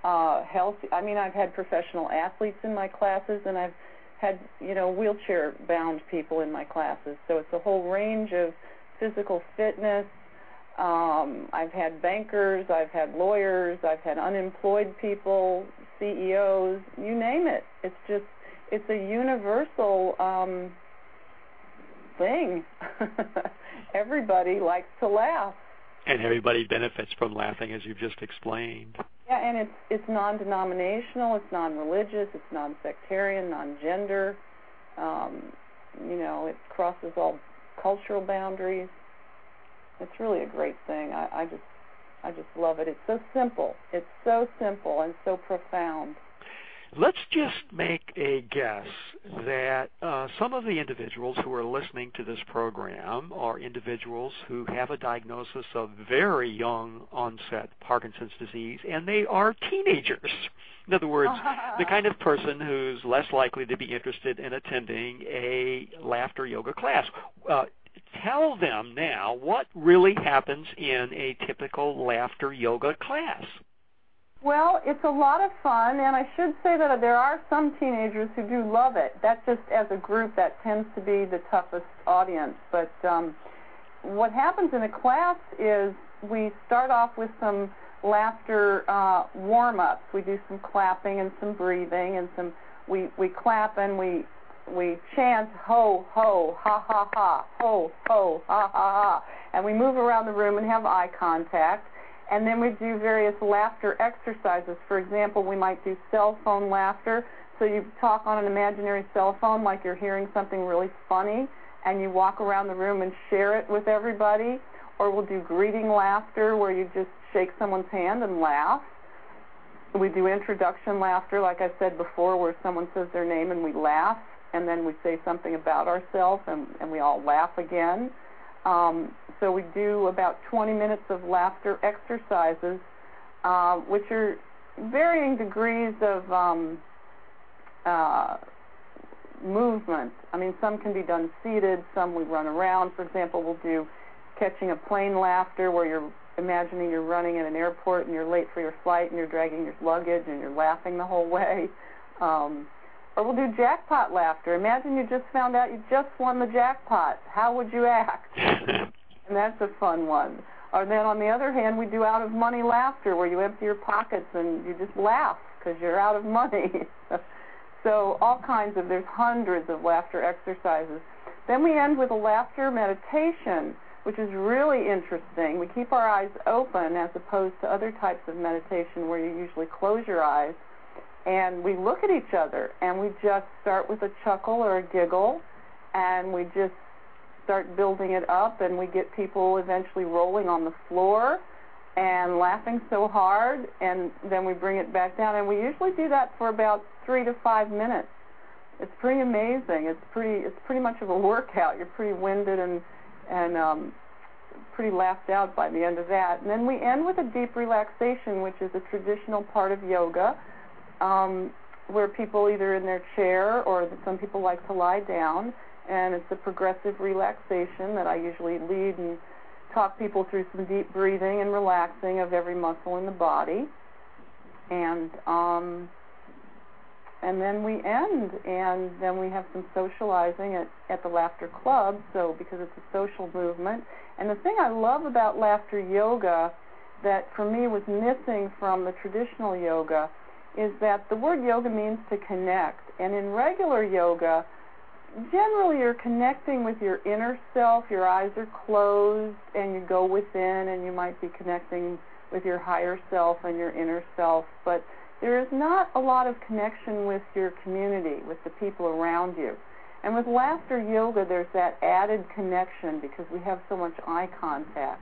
S3: uh, healthy. I mean, I've had professional athletes in my classes, and I've had you know wheelchair bound people in my classes. So it's a whole range of physical fitness. Um, I've had bankers, I've had lawyers, I've had unemployed people, CEOs, you name it. It's just it's a universal um, thing. everybody likes to laugh.
S2: And everybody benefits from laughing, as you've just explained.
S3: Yeah, and it's it's non-denominational, it's non-religious, it's non-sectarian, non-gender. Um, you know, it crosses all cultural boundaries. It's really a great thing. I, I just I just love it. It's so simple. It's so simple and so profound.
S2: Let's just make a guess that uh, some of the individuals who are listening to this program are individuals who have a diagnosis of very young onset Parkinson's disease, and they are teenagers. In other words, the kind of person who's less likely to be interested in attending a laughter yoga class. Uh, tell them now what really happens in a typical laughter yoga class.
S3: Well, it's a lot of fun, and I should say that there are some teenagers who do love it. That just as a group, that tends to be the toughest audience. But um, what happens in a class is we start off with some laughter uh, warm-ups. We do some clapping and some breathing, and some we we clap and we we chant ho ho ha ha ha ho ho ha ha ha, and we move around the room and have eye contact and then we do various laughter exercises. For example, we might do cell phone laughter. So you talk on an imaginary cell phone like you're hearing something really funny, and you walk around the room and share it with everybody. Or we'll do greeting laughter where you just shake someone's hand and laugh. We do introduction laughter, like I said before, where someone says their name and we laugh, and then we say something about ourselves and, and we all laugh again. Um, so we do about 20 minutes of laughter exercises, uh, which are varying degrees of um, uh, movement. I mean, some can be done seated, some we run around. For example, we'll do catching a plane laughter where you're imagining you're running in an airport and you're late for your flight and you're dragging your luggage and you're laughing the whole way. Um, or we'll do jackpot laughter. Imagine you just found out you just won the jackpot. How would you act? and that's a fun one. Or then on the other hand, we do out of money laughter where you empty your pockets and you just laugh because you're out of money. so all kinds of, there's hundreds of laughter exercises. Then we end with a laughter meditation, which is really interesting. We keep our eyes open as opposed to other types of meditation where you usually close your eyes and we look at each other and we just start with a chuckle or a giggle and we just start building it up and we get people eventually rolling on the floor and laughing so hard and then we bring it back down. And we usually do that for about three to five minutes. It's pretty amazing. It's pretty it's pretty much of a workout. You're pretty winded and and um pretty laughed out by the end of that. And then we end with a deep relaxation which is a traditional part of yoga um, where people either in their chair or some people like to lie down, and it's a progressive relaxation that I usually lead and talk people through some deep breathing and relaxing of every muscle in the body, and um, and then we end, and then we have some socializing at, at the Laughter Club. So because it's a social movement, and the thing I love about laughter yoga that for me was missing from the traditional yoga is that the word yoga means to connect. And in regular yoga, generally you're connecting with your inner self, your eyes are closed, and you go within, and you might be connecting with your higher self and your inner self. But there is not a lot of connection with your community, with the people around you. And with laughter yoga, there's that added connection because we have so much eye contact.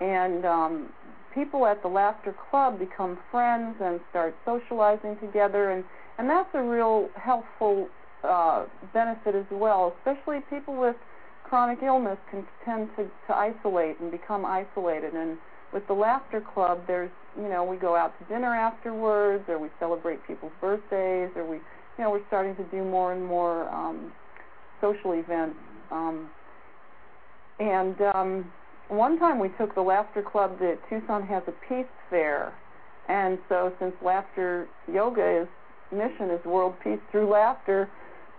S3: And um, people at the Laughter Club become friends and start socializing together, and, and that's a real helpful uh, benefit as well. Especially people with chronic illness can tend to, to isolate and become isolated. And with the Laughter Club, there's you know we go out to dinner afterwards, or we celebrate people's birthdays, or we you know we're starting to do more and more um, social events. Um, and um, one time we took the Laughter Club that Tucson has a peace fair, and so since Laughter Yoga is mission is world peace through laughter,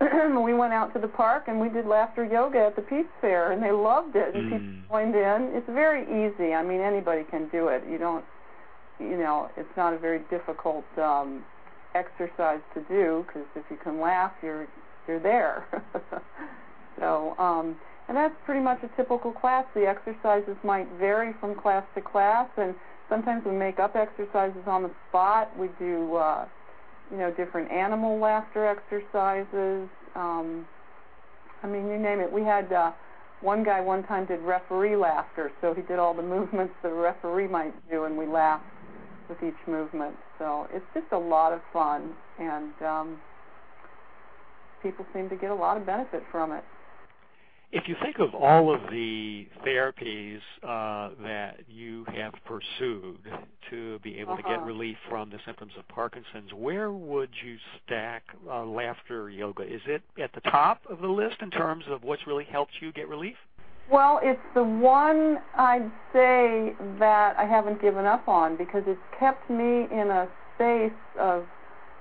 S3: we went out to the park and we did laughter yoga at the peace fair, and they loved it. And
S4: Mm.
S3: people joined in. It's very easy. I mean, anybody can do it. You don't, you know, it's not a very difficult um, exercise to do because if you can laugh, you're you're there. so, um, that's pretty much a typical class. The exercises might vary from class to class, and sometimes we make up exercises on the spot. We do, uh, you know, different animal laughter exercises. Um, I mean, you name it. We had uh, one guy one time did referee laughter, so he did all the movements the referee might do, and we laughed with each movement. So it's just a lot of fun, and um, people seem to get a lot of benefit from it.
S2: If you think of all of the therapies uh, that you have pursued to be able to get
S3: Uh-huh.
S2: relief from the symptoms of Parkinson's, where would you stack uh, laughter yoga? Is it at the top of the list in terms of what's really helped you get relief?
S3: Well, it's the one I'd say that I haven't given up on because it's kept me in a space of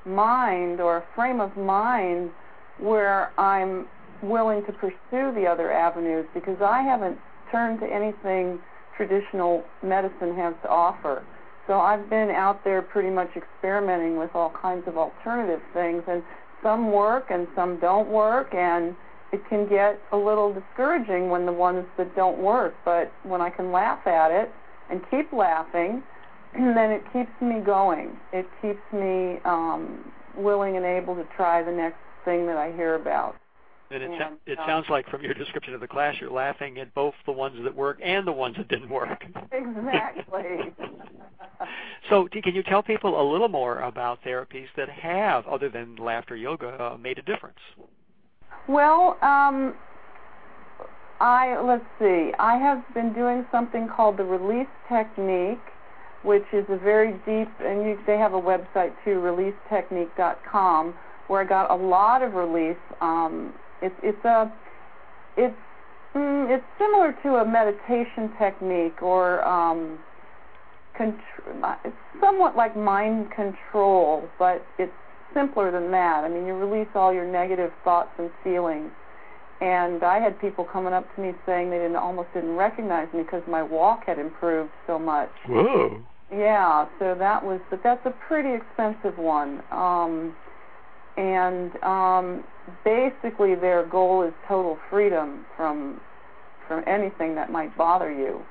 S3: mind or a frame of mind where I'm willing to pursue the other avenues because I haven't turned to anything traditional medicine has to offer. So I've been out there pretty much experimenting with all kinds of alternative things and some work and some don't work and it can get a little discouraging when the ones that don't work, but when I can laugh at it and keep laughing, then it keeps me going. It keeps me um, willing and able to try the next thing that I hear about.
S2: And it,
S3: And,
S2: it
S3: uh,
S2: sounds like from your description of the class, you're laughing at both the ones that work and the ones that didn't work.
S3: Exactly.
S2: so, t- can you tell people a little more about therapies that have, other than laughter yoga, uh, made a difference?
S3: Well, um, I let's see. I have been doing something called the release technique, which is a very deep, and you, they have a website too, releasetechnique.com, where I got a lot of relief. Um, it's it's a it's mm, it's similar to a meditation technique or um, contr- it's somewhat like mind control, but it's simpler than that. I mean, you release all your negative thoughts and feelings. And I had people coming up to me saying they didn't almost didn't recognize me because my walk had improved so much.
S2: Whoa.
S3: Yeah, so that was, but that's a pretty expensive one. Um, and um, basically, their goal is total freedom from from anything that might bother you,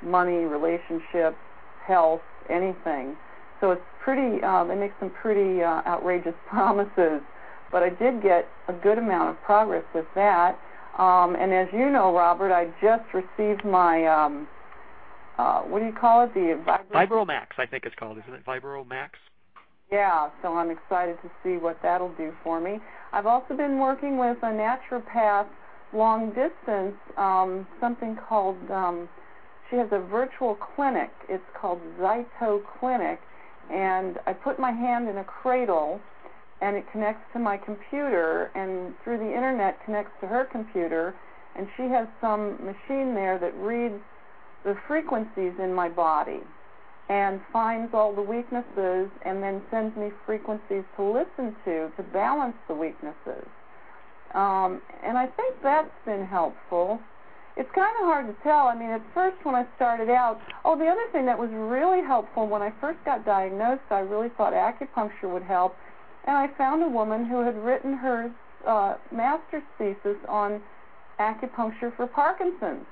S3: money, relationships, health, anything. So it's pretty. Uh, they make some pretty uh, outrageous promises, but I did get a good amount of progress with that. Um, and as you know, Robert, I just received my um, uh, what do you call it? The vibra-
S2: Vibromax, I think it's called, isn't it? Vibromax?
S3: Yeah, so I'm excited to see what that'll do for me. I've also been working with a naturopath long distance, um, something called, um, she has a virtual clinic. It's called Zyto Clinic. And I put my hand in a cradle and it connects to my computer and through the internet connects to her computer. And she has some machine there that reads the frequencies in my body and finds all the weaknesses and then sends me frequencies to listen to to balance the weaknesses. Um, and I think that's been helpful. It's kind of hard to tell. I mean, at first when I started out, oh, the other thing that was really helpful when I first got diagnosed, I really thought acupuncture would help. And I found a woman who had written her uh, master's thesis on acupuncture for Parkinson's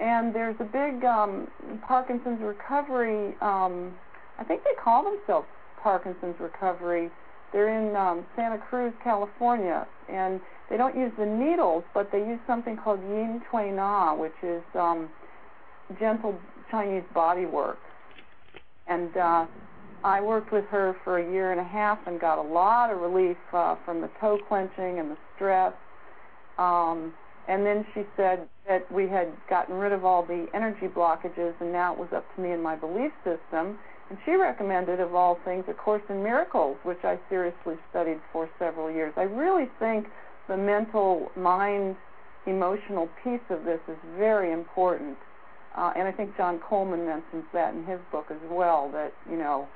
S3: and there's a big um, Parkinson's recovery. Um, I think they call themselves Parkinson's recovery. They're in um, Santa Cruz, California, and they don't use the needles, but they use something called Yin Tui Na, which is um, gentle Chinese body work. And uh, I worked with her for a year and a half and got a lot of relief uh, from the toe clenching and the stress. Um, and then she said that we had gotten rid of all the energy blockages, and now it was up to me and my belief system. And she recommended, of all things, A Course in Miracles, which I seriously studied for several years. I really think the mental, mind, emotional piece of this is very important. Uh, and I think John Coleman mentions that in his book as well, that, you know,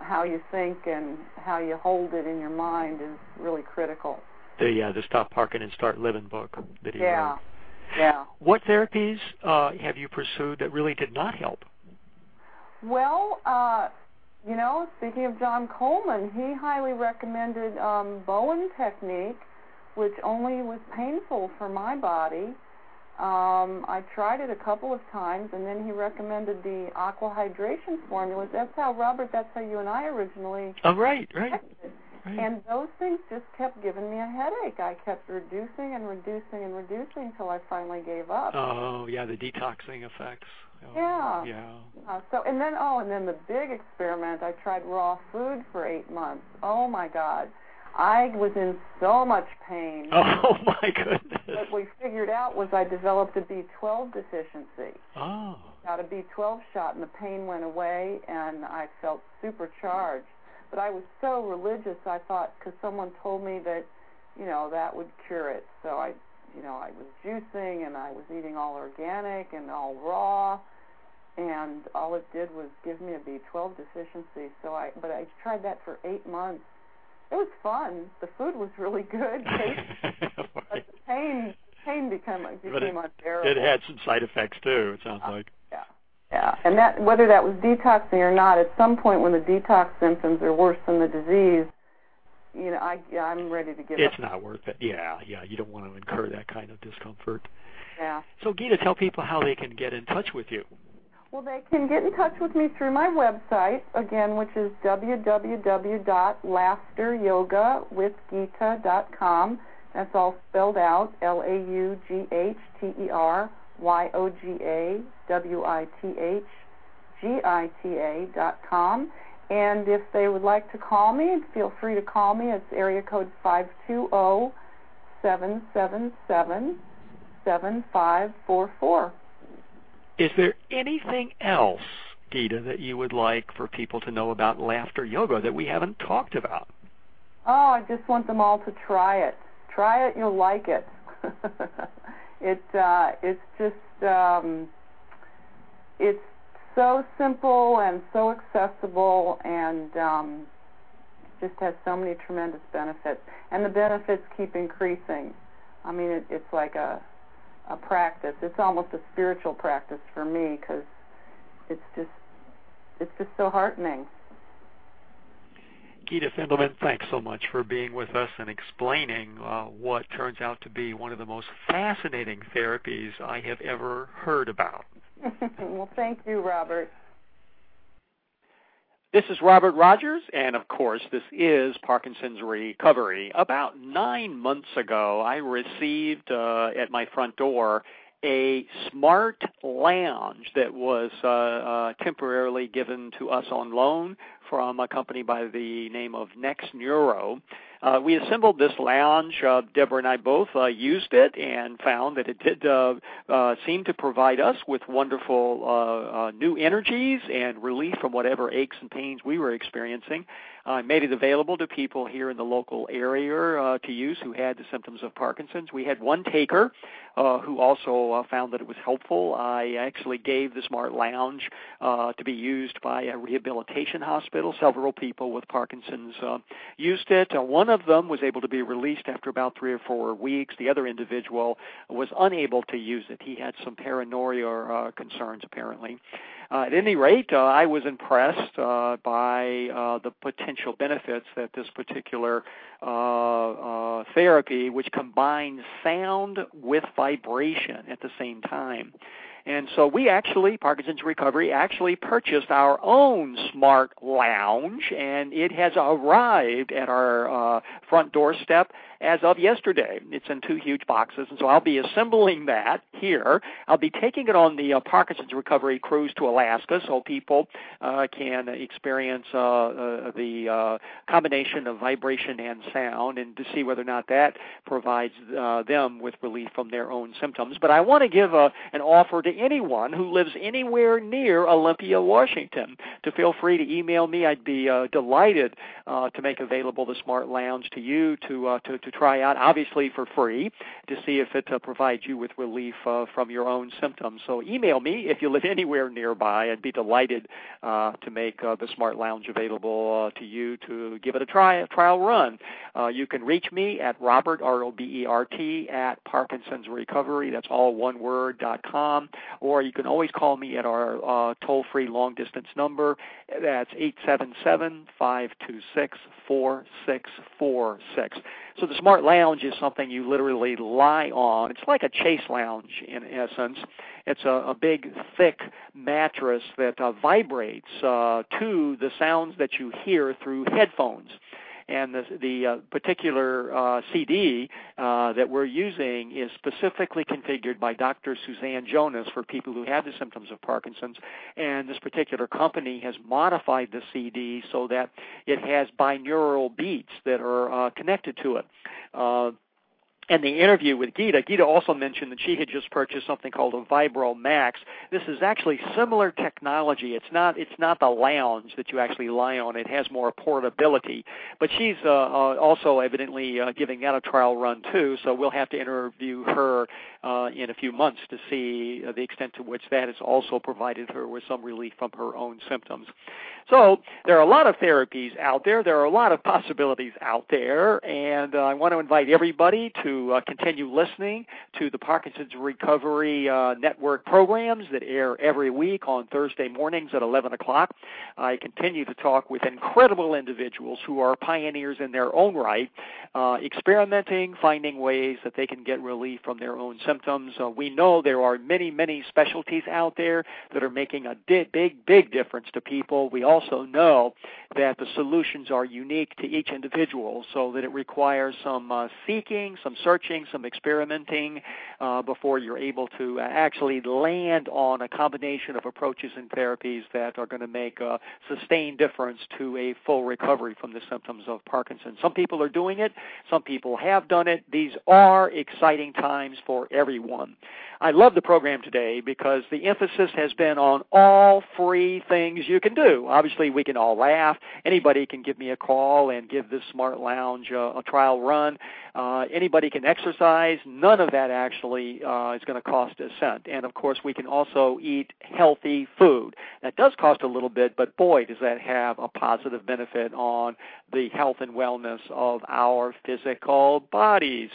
S3: how you think and how you hold it in your mind is really critical.
S2: The uh, the Stop Parking and Start Living book that he
S3: yeah.
S2: wrote.
S3: Yeah.
S2: What therapies uh, have you pursued that really did not help?
S3: Well, uh, you know, speaking of John Coleman, he highly recommended um, Bowen technique, which only was painful for my body. Um, I tried it a couple of times, and then he recommended the aqua hydration formulas. That's how Robert. That's how you and I originally.
S2: Oh, right, right.
S3: Right. And those things just kept giving me a headache. I kept reducing and reducing and reducing until I finally gave up.
S2: Oh, yeah, the detoxing effects. Oh,
S3: yeah.
S2: Yeah.
S3: Uh, so and then oh, and then the big experiment. I tried raw food for eight months. Oh my God. I was in so much pain.
S2: Oh my goodness.
S3: What we figured out was I developed a B12 deficiency.
S2: Oh.
S3: Got a B12 shot and the pain went away and I felt supercharged. But I was so religious, I thought, because someone told me that, you know, that would cure it. So I, you know, I was juicing and I was eating all organic and all raw, and all it did was give me a B12 deficiency. So I, but I tried that for eight months. It was fun. The food was really good. but the pain, pain became became
S2: it,
S3: unbearable.
S2: It had some side effects too. It sounds uh, like.
S3: Yeah. And that whether that was detoxing or not, at some point when the detox symptoms are worse than the disease, you know, I I'm ready to give
S2: it's
S3: up.
S2: It's not worth it. Yeah, yeah, you don't want to incur that kind of discomfort.
S3: Yeah.
S2: So Gita, tell people how they can get in touch with you.
S3: Well, they can get in touch with me through my website again, which is www.laughteryoga.withgita.com. That's all spelled out: L A U G H T E R Y O G A W I T H G I T A dot com. And if they would like to call me, feel free to call me. It's area code five two zero seven seven seven seven five four four.
S2: Is there anything else, Gita, that you would like for people to know about laughter yoga that we haven't talked about?
S3: Oh, I just want them all to try it. Try it, you'll like it. It uh, it's just um, it's so simple and so accessible and um, just has so many tremendous benefits. And the benefits keep increasing. I mean, it, it's like a a practice. It's almost a spiritual practice for me because it's just it's just so heartening.
S2: Gita Fendelman, thanks so much for being with us and explaining uh, what turns out to be one of the most fascinating therapies I have ever heard about.
S3: well, thank you, Robert.
S2: This is Robert Rogers, and of course, this is Parkinson's Recovery. About nine months ago, I received uh, at my front door a smart lounge that was uh, uh, temporarily given to us on loan from a company by the name of Next Neuro. Uh, we assembled this lounge. Uh, Deborah and I both uh, used it and found that it did uh, uh, seem to provide us with wonderful uh, uh, new energies and relief from whatever aches and pains we were experiencing. I uh, made it available to people here in the local area uh, to use who had the symptoms of Parkinson's. We had one taker uh, who also found that it was helpful. I actually gave the Smart Lounge to be used by a rehabilitation hospital. Several people with Parkinson's used it. One of them was able to be released after about three or four weeks. The other individual was unable to use it. He had some paranoia concerns, apparently. Uh, at any rate, uh, I was impressed uh, by uh, the potential benefits that this particular uh, uh, therapy, which combines sound with vibration at the same time, And so we actually, Parkinson's Recovery, actually purchased our own smart lounge, and it has arrived at our uh, front doorstep as of yesterday. It's in two huge boxes, and so I'll be assembling that here. I'll be taking it on the uh, Parkinson's Recovery cruise to Alaska, so people uh, can experience uh, uh, the uh, combination of vibration and sound, and to see whether or not that provides them with relief from their own symptoms. But I want to give a, an offer to anyone who lives anywhere near Olympia, Washington, to feel free to email me. I'd be uh, delighted uh, to make available the Smart Lounge to you to uh, to, to try out, obviously for free, to see if it uh, provides you with relief uh, from your own symptoms. So email me if you live anywhere nearby. I'd be delighted uh, to make the Smart Lounge available to you to give it a try, a trial run. You can reach me at Robert R O B E R T at Parkinson's Recovery. That's all one word dot com. Or you can always call me at our uh, toll free long distance number. That's eight seven seven five two six four six four six. So the Smart Lounge is something you literally lie on. It's like a chase lounge in essence. It's a, a big, thick mattress that uh, vibrates uh, to the sounds that you hear through headphones and the, the uh, particular uh, CD uh, that we're using is specifically configured by Dr. Suzanne Jonas for people who have the symptoms of Parkinson's. And this particular company has modified the CD so that it has binaural beats that are uh, connected to it. And the interview with Gita, Gita also mentioned that she had just purchased something called a Vibro Max. This is actually similar technology. It's not it's not the lounge that you actually lie on. It has more portability. But she's uh, uh, also evidently uh, giving that a trial run too. So we'll have to interview her uh, in a few months to see uh, the extent to which that has also provided her with some relief from her own symptoms. So there are a lot of therapies out there. There are a lot of possibilities out there, and uh, I want to invite everybody to uh, continue listening to the Parkinson's Recovery uh, Network programs that air every week on Thursday mornings at 11 o'clock. I continue to talk with incredible individuals who are pioneers in their own right, uh, experimenting, finding ways that they can get relief from their own symptoms. Uh, we know there are many, many specialties out there that are making a di- big, big difference to people. We also know that the solutions are unique to each individual, so that it requires some uh, seeking, some searching, some experimenting uh, before you're able to actually land on a combination of approaches and therapies that are going to make a sustained difference to a full recovery from the symptoms of Parkinson's. Some people are doing it, some people have done it. These are exciting times for everyone. I love the program today because the emphasis has been on all free things you can do. Obviously, we can all laugh. Anybody can give me a call and give this Smart Lounge uh, a trial run. Uh, anybody can exercise. None of that actually uh, is going to cost a cent. And of course, we can also eat healthy food. That does cost a little bit, but boy, does that have a positive benefit on the health and wellness of our physical bodies.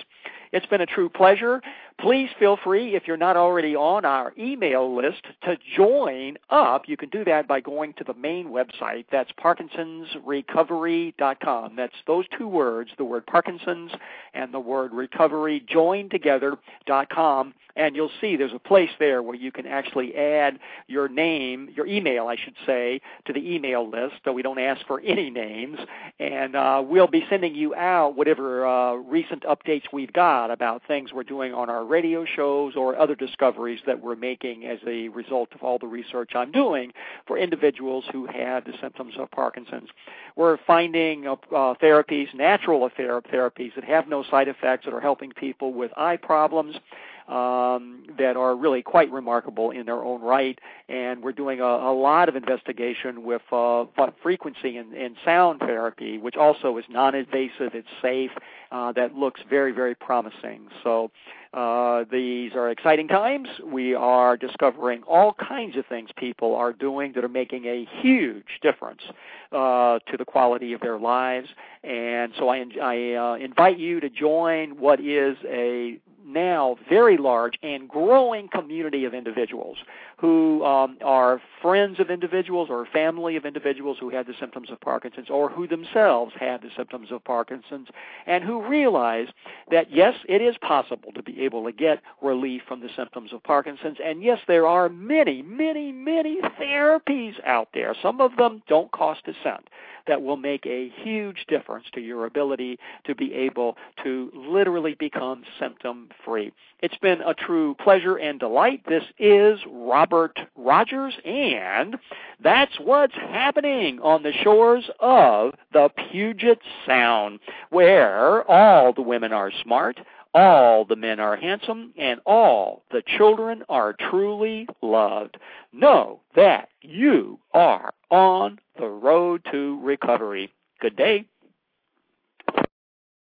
S2: It's been a true pleasure. Please feel free, if you're not already on our email list, to join up. You can do that by going to the main website. That's parkinsonsrecovery.com. That's those two words, the word Parkinson's and the word recovery joined together.com and you'll see there's a place there where you can actually add your name, your email, I should say, to the email list. So we don't ask for any names, and uh, we'll be sending you out whatever uh, recent updates we've got about things we're doing on our radio shows or other discoveries that we're making as a result of all the research I'm doing for individuals who have the symptoms of Parkinson's. We're finding uh, uh therapies, natural therapies that have no side effects that are helping people with eye problems um, that are really quite remarkable in their own right. And we're doing a, a lot of investigation with uh, frequency and, and sound therapy, which also is non-invasive, it's safe, uh, that looks very, very promising. So uh, these are exciting times. We are discovering all kinds of things people are doing that are making a huge difference uh, to the quality of their lives. And so I, I uh, invite you to join what is a now very large and growing community of individuals who um, are friends of individuals or family of individuals who had the symptoms of Parkinson's or who themselves had the symptoms of Parkinson's and who realize that yes, it is possible to be able to get relief from the symptoms of Parkinson's and yes, there are many, many, many therapies out there. Some of them don't cost a cent that will make a huge difference to your ability to be able to literally become symptom free. It's been a true pleasure and delight. This is Robert Rogers, and that's what's happening on the shores of the Puget Sound, where all the women are smart all the men are handsome, and all the children are truly loved. Know that you are on the road to recovery. Good day.